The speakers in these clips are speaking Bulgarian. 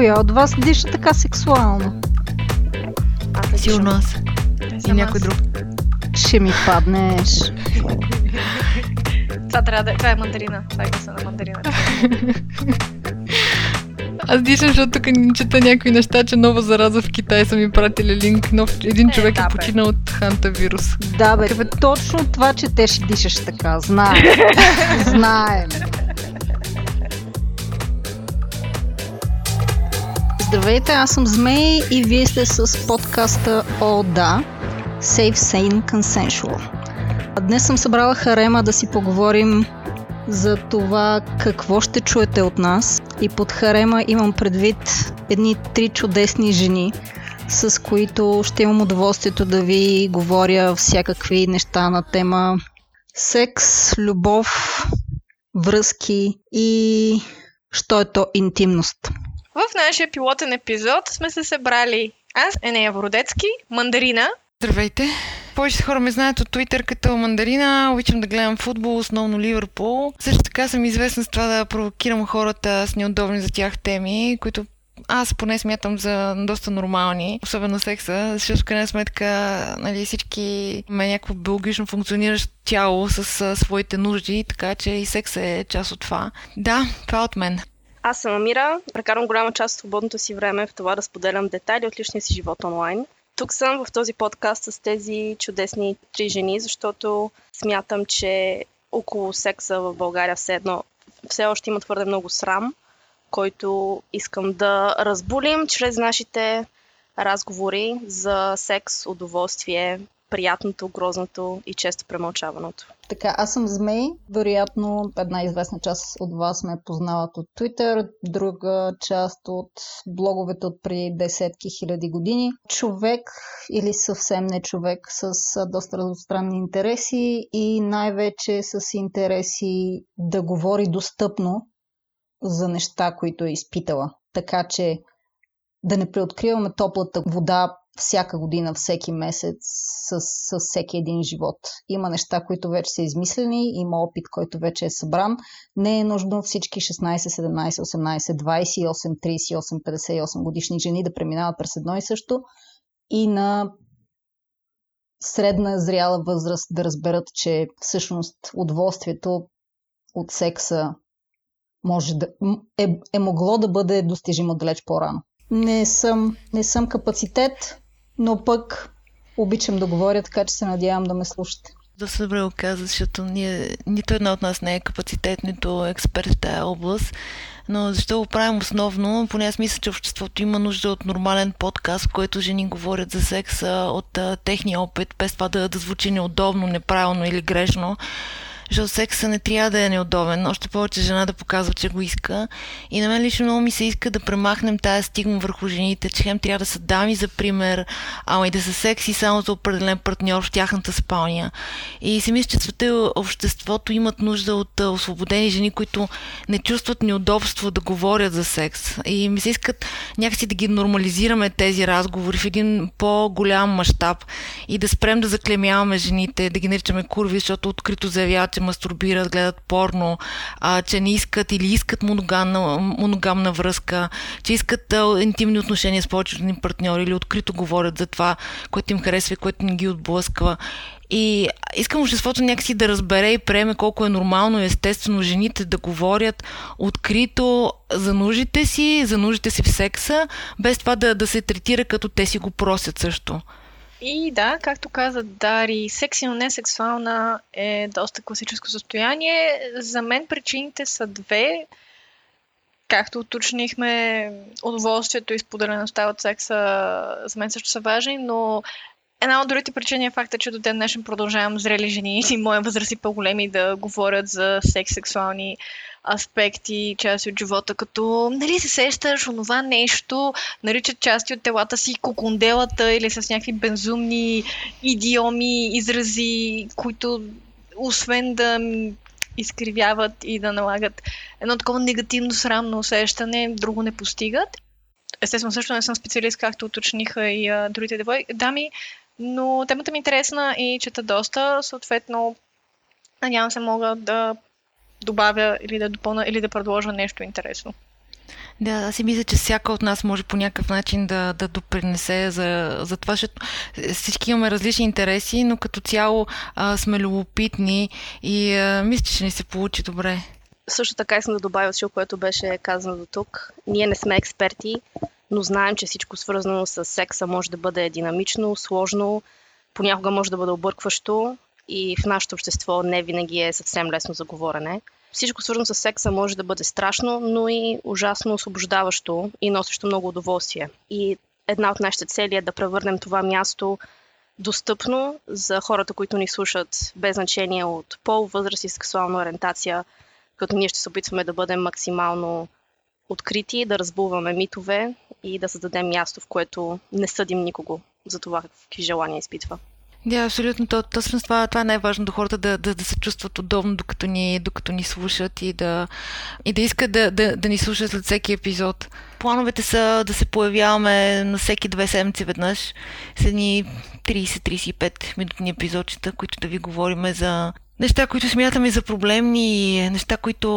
Коя от вас диша така сексуално? Аз Сигурно аз. И някой друг. Ще ми паднеш. Това трябва да... Това е мандарина. Това е гласа на мандарина. Аз дишам, защото тук ни чета някои неща, че нова зараза в Китай са ми пратили линк. Нов, един е, човек да, е починал от ханта вирус. Да, бе, бе, точно това, че те ще дишаш така. Знаем. Знаем. Здравейте, аз съм Змей и вие сте с подкаста О, да, Safe, Sane, Consensual. Днес съм събрала Харема да си поговорим за това какво ще чуете от нас. И под Харема имам предвид едни три чудесни жени, с които ще имам удоволствието да ви говоря всякакви неща на тема секс, любов, връзки и що е то интимност. В нашия пилотен епизод сме се събрали аз, Енея Вородецки, Мандарина. Здравейте! Повечето хора ме знаят от Twitter като Мандарина, обичам да гледам футбол, основно Ливърпул. Също така съм известна с това да провокирам хората с неудобни за тях теми, които аз поне смятам за доста нормални, особено секса, защото в крайна сметка нали, всички има някакво биологично функциониращо тяло с своите нужди, така че и секса е част от това. Да, това е от мен. Аз съм Амира, прекарвам голяма част от свободното си време в това да споделям детайли от личния си живот онлайн. Тук съм в този подкаст с тези чудесни три жени, защото смятам, че около секса в България все едно все още има твърде много срам, който искам да разбулим чрез нашите разговори за секс, удоволствие, приятното, грозното и често премълчаваното. Така, аз съм Змей. Вероятно, една известна част от вас ме познават от Twitter, друга част от блоговете от преди десетки хиляди години. Човек или съвсем не човек с доста разностранни интереси и най-вече с интереси да говори достъпно за неща, които е изпитала. Така че да не преоткриваме топлата вода всяка година, всеки месец, с, с всеки един живот. Има неща, които вече са измислени, има опит, който вече е събран. Не е нужно всички 16, 17, 18, 28, 38, 58 годишни жени да преминават през едно и също и на средна зряла възраст да разберат, че всъщност удоволствието от секса може да, е, е могло да бъде достижимо далеч по-рано. Не съм, не съм капацитет, но пък обичам да говоря, така че се надявам да ме слушате. Да се добре го каза, защото ние, нито една от нас не е капацитет, нито експерт в тази област. Но защо го правим основно? Поне аз мисля, че обществото има нужда от нормален подкаст, в който жени говорят за секса от а, техния опит, без това да, да звучи неудобно, неправилно или грешно защото секса не трябва да е неудобен, още повече жена да показва, че го иска. И на мен лично много ми се иска да премахнем тази стигма върху жените, че хем трябва да са дами за пример, ама и да са секси само за определен партньор в тяхната спалня. И си мисля, че света и обществото имат нужда от освободени жени, които не чувстват неудобство да говорят за секс. И ми се искат някакси да ги нормализираме тези разговори в един по-голям мащаб и да спрем да заклемяваме жените, да ги наричаме курви, защото открито заявяват, се мастурбират, гледат порно, а, че не искат или искат моногамна, моногамна връзка, че искат а, интимни отношения с повечето ни партньори или открито говорят за това, което им харесва и което не ги отблъсква. И искам обществото някакси да разбере и приеме колко е нормално и естествено жените да говорят открито за нуждите си, за нуждите си в секса, без това да, да се третира като те си го просят също. И да, както каза Дари, секси, но не сексуална е доста класическо състояние. За мен причините са две. Както уточнихме, удоволствието и споделеността от секса за мен също са важни, но Една от другите причини е факта, че до ден днешен продължавам зрели жени и моя възраст и по-големи да говорят за секс, сексуални аспекти, части от живота, като нали се сещаш онова нещо, наричат части от телата си коконделата или с някакви безумни идиоми, изрази, които освен да изкривяват и да налагат едно такова негативно срамно усещане, друго не постигат. Естествено, също не съм специалист, както уточниха и а, другите девой, дами, но темата ми е интересна и чета доста, съответно надявам се мога да добавя или да допълна или да предложа нещо интересно. Да, аз си мисля, че всяка от нас може по някакъв начин да, да допринесе за, за това, защото всички имаме различни интереси, но като цяло а, сме любопитни и а, мисля, че ще ни се получи добре. Също така искам да добавя всичко, което беше казано до тук. Ние не сме експерти, но знаем, че всичко свързано с секса може да бъде динамично, сложно, понякога може да бъде объркващо и в нашето общество не винаги е съвсем лесно за говорене. Всичко свързано с секса може да бъде страшно, но и ужасно освобождаващо и носещо много удоволствие. И една от нашите цели е да превърнем това място достъпно за хората, които ни слушат, без значение от пол, възраст и сексуална ориентация, като ние ще се опитваме да бъдем максимално открити, да разбуваме митове и да създадем място, в което не съдим никого за това какви желания изпитва. Да, абсолютно. То, точно това, това е най-важното хората да, да, да се чувстват удобно, докато ни, докато ни слушат и да, и да искат да, да, да ни слушат след всеки епизод. Плановете са да се появяваме на всеки две седмици веднъж с едни 30-35 минутни епизодчета, които да ви говорим за неща, които смятаме за проблемни, неща, които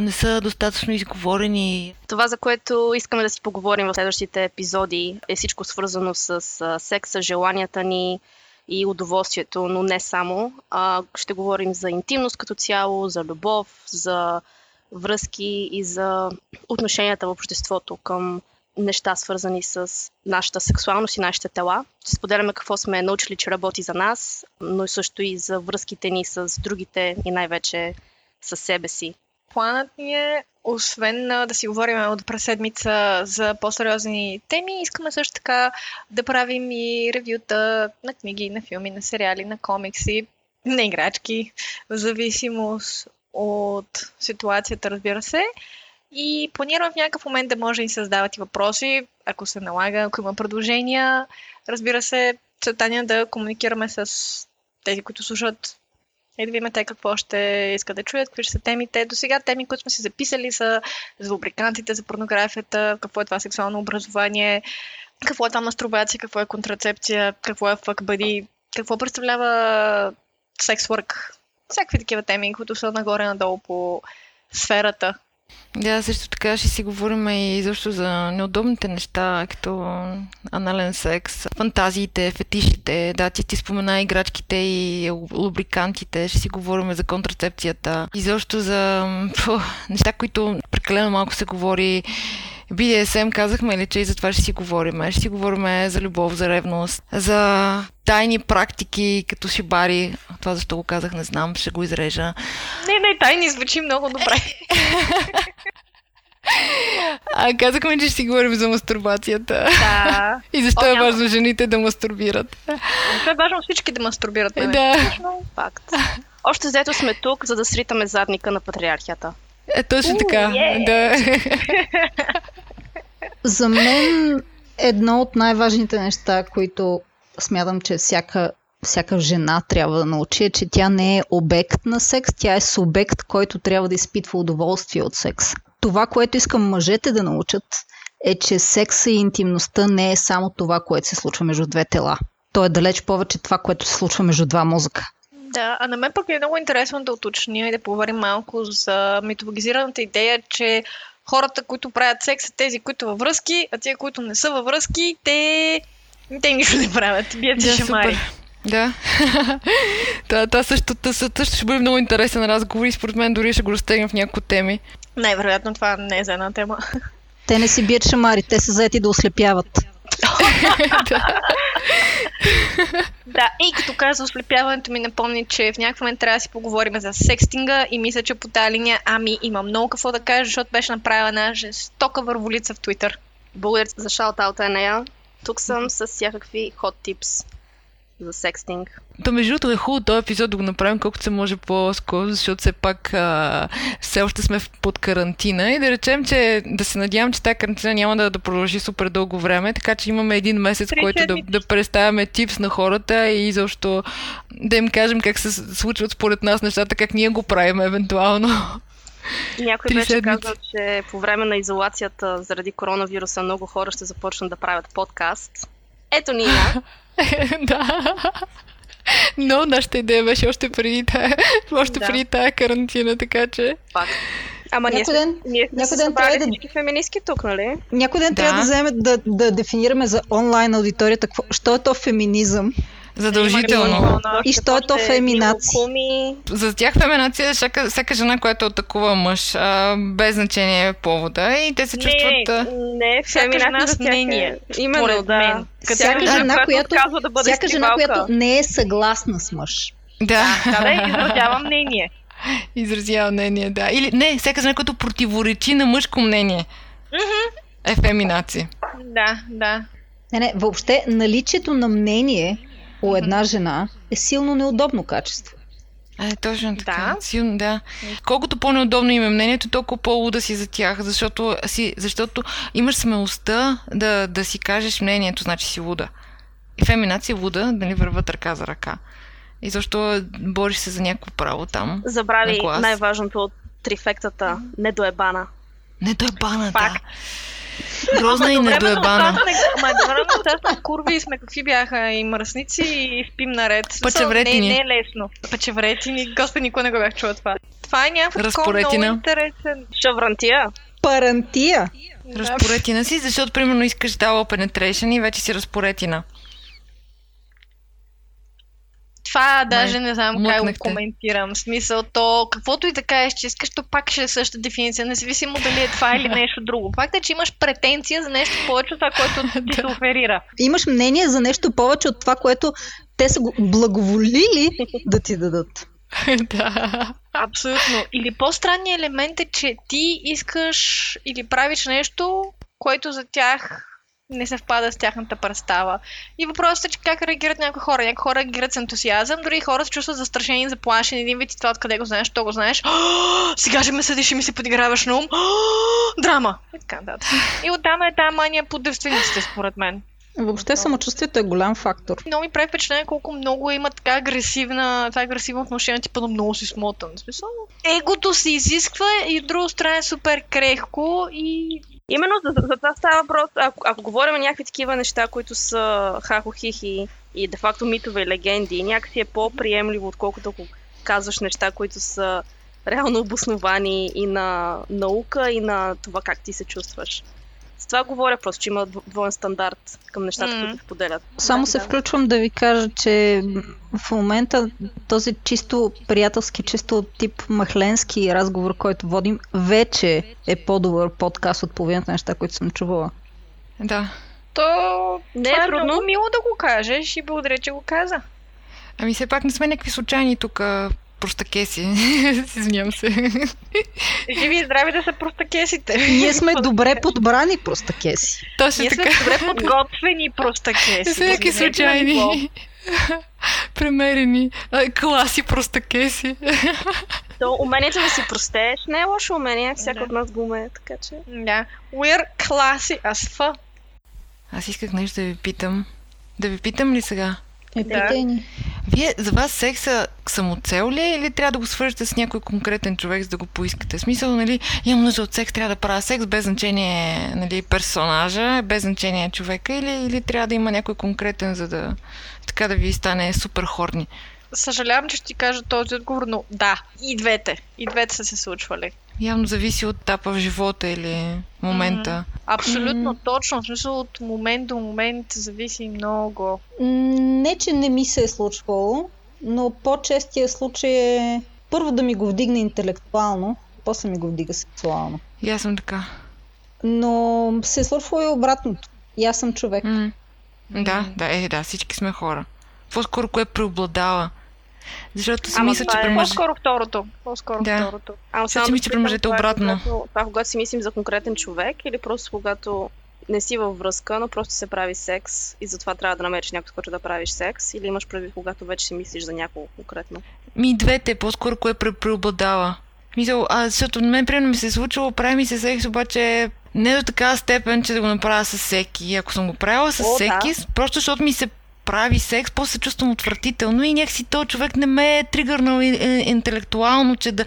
не са достатъчно изговорени. Това, за което искаме да си поговорим в следващите епизоди, е всичко свързано с секса, желанията ни, и удоволствието, но не само. А, ще говорим за интимност като цяло, за любов, за връзки и за отношенията в обществото към неща, свързани с нашата сексуалност и нашите тела. Ще споделяме какво сме научили, че работи за нас, но и също и за връзките ни с другите и най-вече с себе си. Планът ни е освен да си говорим от през седмица за по-сериозни теми, искаме също така да правим и ревюта на книги, на филми, на сериали, на комикси, на играчки, в зависимост от ситуацията, разбира се. И планирам в някакъв момент да може да ни създават и въпроси, ако се налага, ако има предложения. Разбира се, целта е да комуникираме с тези, които слушат и да видим те какво ще искат да чуят, какви ще са темите. До сега теми, които сме си записали са за лубрикантите, за порнографията, какво е това сексуално образование, какво е това мастурбация, какво е контрацепция, какво е fuck buddy, какво представлява секс work. Всякакви такива теми, които са нагоре-надолу по сферата да, също така ще си говорим и изобщо за неудобните неща, като анален секс, фантазиите, фетишите. Да, ти ти спомена играчките и лубрикантите. Ще си говорим за контрацепцията. Изобщо за фу, неща, които прекалено малко се говори. BDSM казахме ли, че и за това ще си говорим. Ще си говорим за любов, за ревност, за тайни практики, като шибари. Това защо го казах, не знам, ще го изрежа. Не, не, тайни звучи много добре. А казахме, че ще си говорим за мастурбацията. Да. И защо О, е няма. важно жените да мастурбират. Защо е важно всички да мастурбират. Бе, да. Факт. Още взето сме тук, за да сритаме задника на патриархията. Е, точно така. Yeah. Да. За мен едно от най-важните неща, които смятам, че всяка, всяка жена трябва да научи, е, че тя не е обект на секс, тя е субект, който трябва да изпитва удоволствие от секс. Това, което искам мъжете да научат, е, че секса и интимността не е само това, което се случва между две тела. То е далеч повече това, което се случва между два мозъка. Да, а на мен пък е много интересно да уточня и да поговорим малко за митологизираната идея, че хората, които правят секс, са тези, които във връзки, а тези, които не са във връзки, те, те нищо не правят. Бият си да, шамари. Супер. Да. това, това, също, също ще бъде много интересен разговор и според мен дори ще го разтегнем в някои теми. Най-вероятно това не е за една тема. Те не си бият шамари, те са заети да ослепяват. да, и като каза ослепяването ми напомни, че в някакъв момент трябва да си поговорим за секстинга и мисля, че по тази линия Ами има много какво да кажа, защото беше направила една жестока върволица в Твитър. Благодаря за шаутаута, нея. Тук съм с всякакви hot tips за секстинг. То между другото е хубаво този епизод да го направим колкото се може по-скоро, защото все пак а, все още сме под карантина и да речем, че да се надявам, че тази карантина няма да, да продължи супер дълго време, така че имаме един месец, Три който да, да представяме типс на хората и защо да им кажем как се случват според нас нещата, как ние го правим евентуално. Някой беше седмици. казал, че по време на изолацията заради коронавируса много хора ще започнат да правят подкаст. Ето ние. да. Но нашата идея беше още преди тая, още да. преди тая карантина, така че... Пак. Ама Някой ден, ние сме някой ден трябва да- всички феминистки тук, нали? някой ден Да. трябва да вземем да, да дефинираме за онлайн аудиторията какво, що е то феминизъм. Задължително. И що е то феминация? За тях феминация е всяка, всяка жена, която атакува мъж, а, без значение повода и те се Не, чувстват... не, Всяка феминация с е- мнение, Именно, да. Всяка жена, която, казва да бъде всяка жена, която не е съгласна с мъж. Да, Да, да, изразява мнение. изразява мнение, да. Или не, всяка жена, която противоречи на мъжко мнение. Е феминация. Да, да. Не, не, въобще наличието на мнение у една жена е силно неудобно качество. Е, точно така. Да. Силно, да. Колкото по-неудобно им е мнението, толкова по-луда си за тях, защото, си, защото имаш смелостта да, да си кажеш мнението, значи си луда. И феминация и луда, нали, върват ръка за ръка. И защо бориш се за някакво право там? Забрави На най-важното от трифектата – недоебана. Не, той е бана, да. Грозна и недоебана. Ама едновременно с сме курви и сме какви бяха и мръсници и спим наред. Пъчевретини. Не, не е лесно. Пъчевретини. Господи, никога не го бях чула това. Това е някакъв такова много интересен. Шаврантия. Парантия! Разпоретина си, защото примерно искаш дала penetration и вече си разпоретина. Това даже не знам как го коментирам. В смисъл, то каквото и да кажеш, че искаш, то пак ще е същата дефиниция, независимо дали е това или нещо друго. Факт е, че имаш претенция за нещо повече от това, което ти се оферира. Имаш мнение за нещо повече от това, което те са го благоволили да ти дадат. да. Абсолютно. Или по-странният елемент е, че ти искаш или правиш нещо, което за тях не съвпада с тяхната представа. И въпросът е, че как реагират някои хора. Някои хора реагират с ентусиазъм, други хора се чувстват застрашени, заплашени. Един вид и това откъде го знаеш, то го знаеш. «А, Сега ще ме съдиш и ми се подиграваш на ум. «А, Драма! И така нататък. И оттам е тази мания по девствениците, според мен. Въобще самочувствието е голям фактор. Много ми прави впечатление колко много има така агресивна, това агресивно отношение, типа на много си смотан. Смисъл, егото се изисква и от друга страна е супер крехко и Именно за, за това става въпрос. Ако, ако говорим някакви такива неща, които са хахо-хихи и де-факто митове и легенди, някакси е по-приемливо, отколкото ако казваш неща, които са реално обосновани и на наука, и на това как ти се чувстваш. С това говоря просто, че има дво- двоен стандарт към нещата, М. които споделят. Само Да, се да. включвам да ви кажа, че в момента този чисто приятелски, чисто тип махленски разговор, който водим, вече е по-добър подкаст от половината неща, които съм чувала. Да. то Не това е е трудно. много мило да го кажеш и благодаря, че го каза. Ами все пак не сме някакви случайни тук простакеси. Извинявам се. Живи и здрави да са простакесите. Ние сме добре подбрани простакеси. Точно Ние сме така. добре подготвени простакеси. Ниво. случайни. Премерени. А, класи простакеси. То умението да си простееш не е лошо умение, всяка Да. от нас го умее, така че... Да. We're classy as fuck. Аз исках нещо да ви питам. Да ви питам ли сега? Е, питай ни. Вие, за вас секса самоцел ли е или трябва да го свържете с някой конкретен човек, за да го поискате? В смисъл, нали, имам нужда от секс, трябва да правя секс, без значение нали, персонажа, без значение човека, или, или трябва да има някой конкретен, за да така да ви стане супер хорни? Съжалявам, че ще ти кажа този отговор, но да, и двете. И двете са се случвали. Явно зависи от етапа в живота или момента. Абсолютно М. точно. В смисъл от момент до момент зависи много. Не, че не ми се е случвало, но по-честия случай е първо да ми го вдигне интелектуално, после ми го вдига сексуално. И аз съм така. Но се е случвало и обратното. И аз съм човек. М. Да, да, е, да, всички сме хора. По-скоро кое преобладава? Защото си Ама мисля, че е при. По-скоро второто. По-скоро Да. второто. Ама Защото си да мисля, че мъжете това е обратно. Когато, това, когато си мислим за конкретен човек или просто когато не си във връзка, но просто се прави секс и затова трябва да намериш някой, с който да правиш секс или имаш предвид, когато вече си мислиш за някого конкретно. Ми двете, по-скоро кое пре- преобладава. Мисъл, а, защото на мен примерно ми се е случило, прави ми се секс, обаче не до такава степен, че да го направя с всеки. Ако съм го правила с О, да. всеки, с- просто защото ми се прави секс, после се чувствам отвратително и някакси този човек не ме е тригърнал и- интелектуално, че да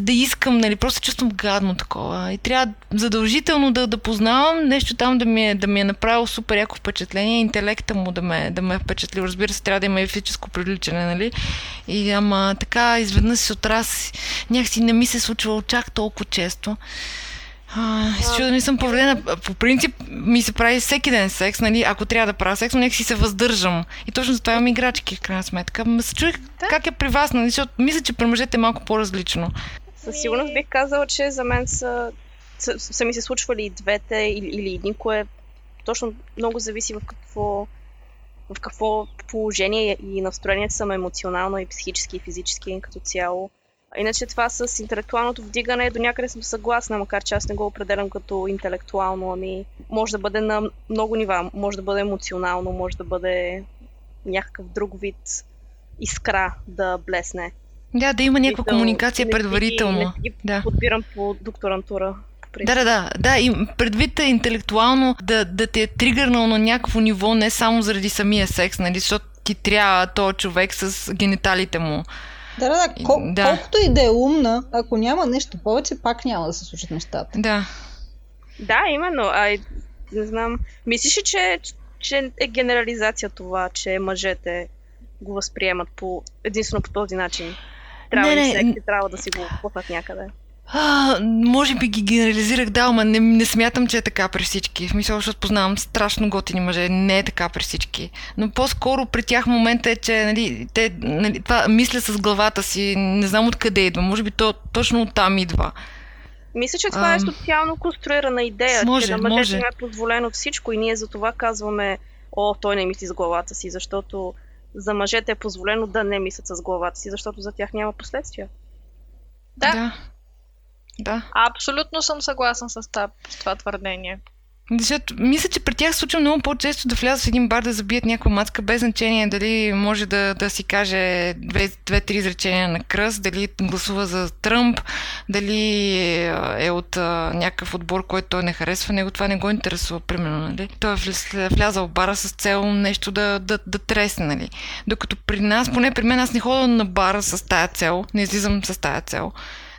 да искам, нали, просто чувствам гадно такова. И трябва задължително да, да познавам нещо там да ми, е, да ми е направило супер яко впечатление, интелекта му да ме, да ме е впечатлил. Разбира се, трябва да има и физическо привличане, нали? И ама така, изведнъж си от раз, някакси не ми се случвало чак толкова често. Чудо не съм повредена. По принцип ми се прави всеки ден секс, нали? Ако трябва да правя секс, но нека си се въздържам. И точно за това имам играчки, в крайна сметка. Ма се чуих да. как е при вас, нали? Защото мисля, че при мъжете е малко по-различно. Със сигурност бих казала, че за мен са, са, са ми се случвали и двете или, или никое. Точно много зависи в какво, в какво положение и настроението съм емоционално и психически и физически като цяло. Иначе това с интелектуалното вдигане до някъде съм съгласна, макар че аз не го определям като интелектуално, ами може да бъде на много нива, може да бъде емоционално, може да бъде някакъв друг вид искра да блесне. Да, да има някаква комуникация предварително. Не, не да. подбирам по докторантура. Да, да, да. да и предвид е интелектуално да, да те е тригърнал на някакво ниво, не само заради самия секс, нали, защото ти трябва този човек с гениталите му. Да, да, да. Кол- да. Колкото и да е умна, ако няма нещо повече, пак няма да се случат нещата. Да. Да, именно. А, не знам. Мислиш ли, че, че е генерализация това, че мъжете го възприемат по, единствено по този начин? Трябва не, ли всеки трябва да си го пуснат някъде? А, може би ги генерализирах, да, ама не, не смятам, че е така при всички. В смисъл, защото познавам страшно готини мъже. Не е така при всички. Но по-скоро при тях момента е, че нали, те, нали, това мисля с главата си. Не знам откъде идва. Може би то точно оттам идва. Мисля, че това а, е социално конструирана идея, може, че на мъжете е позволено всичко и ние за това казваме, о, той не мисли с главата си, защото за мъжете е позволено да не мислят с главата си, защото за тях няма последствия. Да. да. Да. Абсолютно съм съгласен с, това, с това твърдение. Защото мисля, че при тях случва много по-често да влязат в един бар да забият някаква мацка, без значение дали може да, да си каже две-три изречения на кръст, дали гласува за Тръмп, дали е от а, някакъв отбор, който той не харесва, него това не го интересува, примерно. Нали? Той е влязал в бара с цел нещо да, да, да тресне. Нали? Докато при нас, поне при мен, аз не ходя на бара с тая цел, не излизам с тая цел.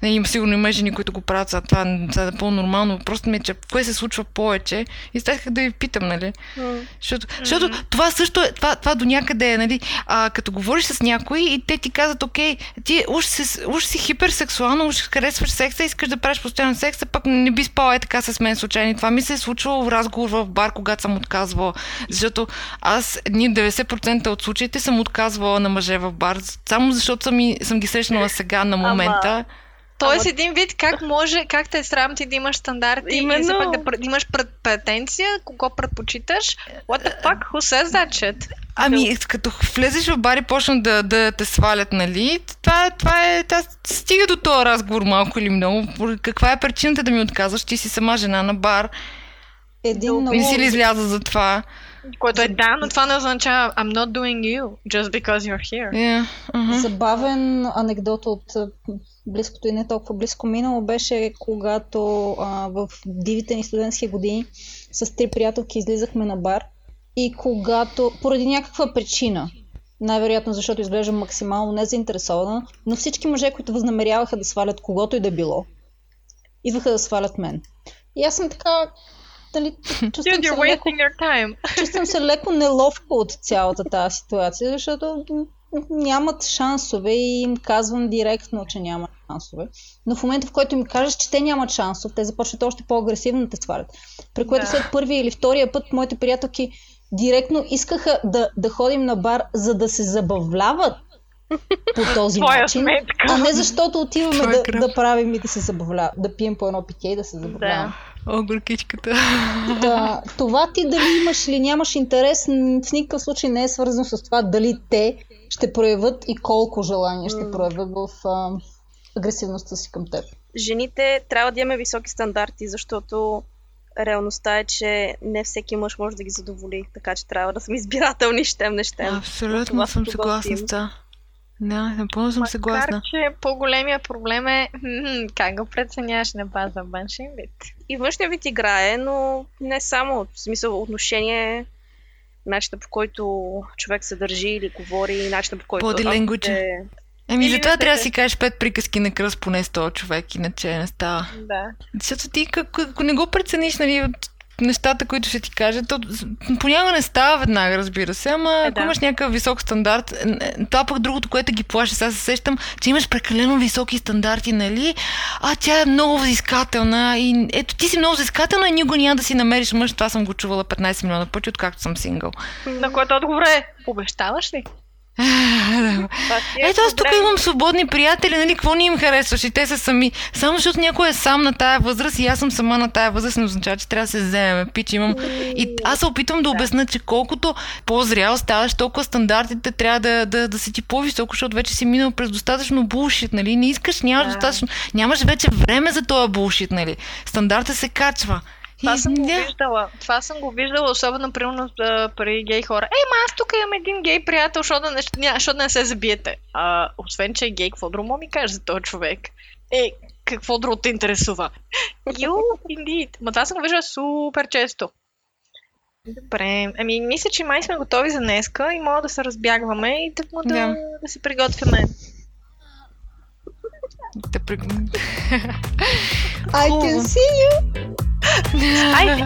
Не, има сигурно има жени, които го правят, за това, това е по-нормално. Просто ми е, че кое се случва повече и стах да ви питам, нали? Mm. Защото, mm-hmm. защото това също е, това, това до някъде е, нали? А, като говориш с някой и те ти казват, окей, ти уж си, уж си хиперсексуално, уж харесваш секса, искаш да правиш постоянно секса, пък не би спала е така с мен случайно. Това ми се е случвало в разговор в бар, когато съм отказвала. Защото аз ние 90% от случаите съм отказвала на мъже в бар, само защото съм, съм ги срещнала сега на момента. Ама... Тоест, един вид, как може, как те е срам ти да имаш стандарти Именно... и все пак да, да имаш претенция, кого предпочиташ. What the fuck? Who says that shit? Ами, като влезеш в бар и почнат да, да те свалят, нали? Това, това е. Това, стига до този разговор малко или много. Каква е причината да ми отказваш? Ти си сама жена на бар. Един много... Не си ли изляза за това? Което е да, но това не означава I'm not doing you just because you're here. Yeah. Uh-huh. Забавен анекдот от близкото и не толкова близко минало беше когато а, в дивите ни студентски години с три приятелки излизахме на бар и когато поради някаква причина, най-вероятно защото изглеждам максимално незаинтересована, но всички мъже, които възнамеряваха да свалят когото и да било, идваха да свалят мен. И аз съм така, дали, чувствам, Dude, се леко, чувствам се леко неловко от цялата тази ситуация, защото нямат шансове и им казвам директно, че нямат шансове. Но в момента, в който им кажеш, че те нямат шансов, те започват още по-агресивно да те свалят. При което да. след първия или втория път моите приятелки директно искаха да, да ходим на бар, за да се забавляват по този начин, сметка. а не защото отиваме да, да правим и да се забавляваме, да пием по едно питие и да се забавляваме. Да. О, горкичката. Да, това ти дали имаш или нямаш интерес, в никакъв случай не е свързано с това дали те ще проявят и колко желание ще проявят в а, агресивността си към теб. Жените трябва да имаме високи стандарти, защото реалността е, че не всеки мъж може да ги задоволи, така че трябва да сме избирателни, щем не щем. Абсолютно съм съгласна с това. Да, напълно съм съгласна. Макар, че по-големия проблем е как го преценяваш на база външен вид. И външния вид играе, но не само. В смисъл отношение, начинът по който човек се държи или говори, начинът по който... Body language. Е, Еми, Или затова не трябва да си кажеш пет приказки на кръст поне 100 човек, иначе не става. Да. Защото ти, ако, ако не го прецениш, нали, нещата, които ще ти кажат, то понякога не става веднага, разбира се, ама Е, ако да. имаш някакъв висок стандарт, е, е, това пък другото, което ги плаши, сега се сещам, че имаш прекалено високи стандарти, нали, а тя е много взискателна и ето ти си много взискателна и никога няма да си намериш мъж, това съм го чувала 15 милиона пъти, откакто съм сингъл. На което отговор е, обещаваш ли? Е Ето аз тук имам свободни приятели, нали, какво ни им харесваш и те са сами. Само защото някой е сам на тая възраст и аз съм сама на тая възраст, не означава, че трябва да се вземем. Пич, имам. И аз се опитвам да обясна, че колкото по-зрял ставаш, толкова стандартите трябва да, да, да са ти по-високо, защото вече си минал през достатъчно булшит, нали? Не искаш, нямаш достатъчно. Нямаш вече време за този булшит, нали? Стандарта се качва. Това съм го да. виждала. Това съм го виждала, особено примерно да, при гей хора. Ей, ма аз тук имам един гей приятел, защото да не, да не се забиете. А, освен, че е гей, какво друго ми кажеш за този човек? Е, какво друго те интересува? You, indeed. Ма това съм го виждала супер често. Добре. Ами, мисля, че май сме готови за днеска и мога да се разбягваме и да, да, Да. да се приготвяме. Да при... I can see you. Айде!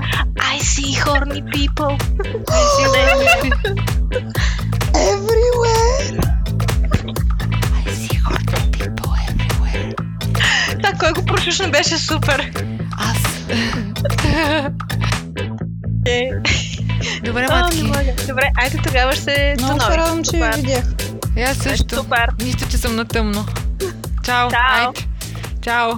I see horny people. Everywhere. Да, кой го прочуш не беше супер. Аз. Е, Добре, а, не матки. Добре, айде тогава ще Много до се радвам, че ви Супер. видях. И аз също. Супер. Нищо, че съм на тъмно. Чао. Чао. Айде. Чао.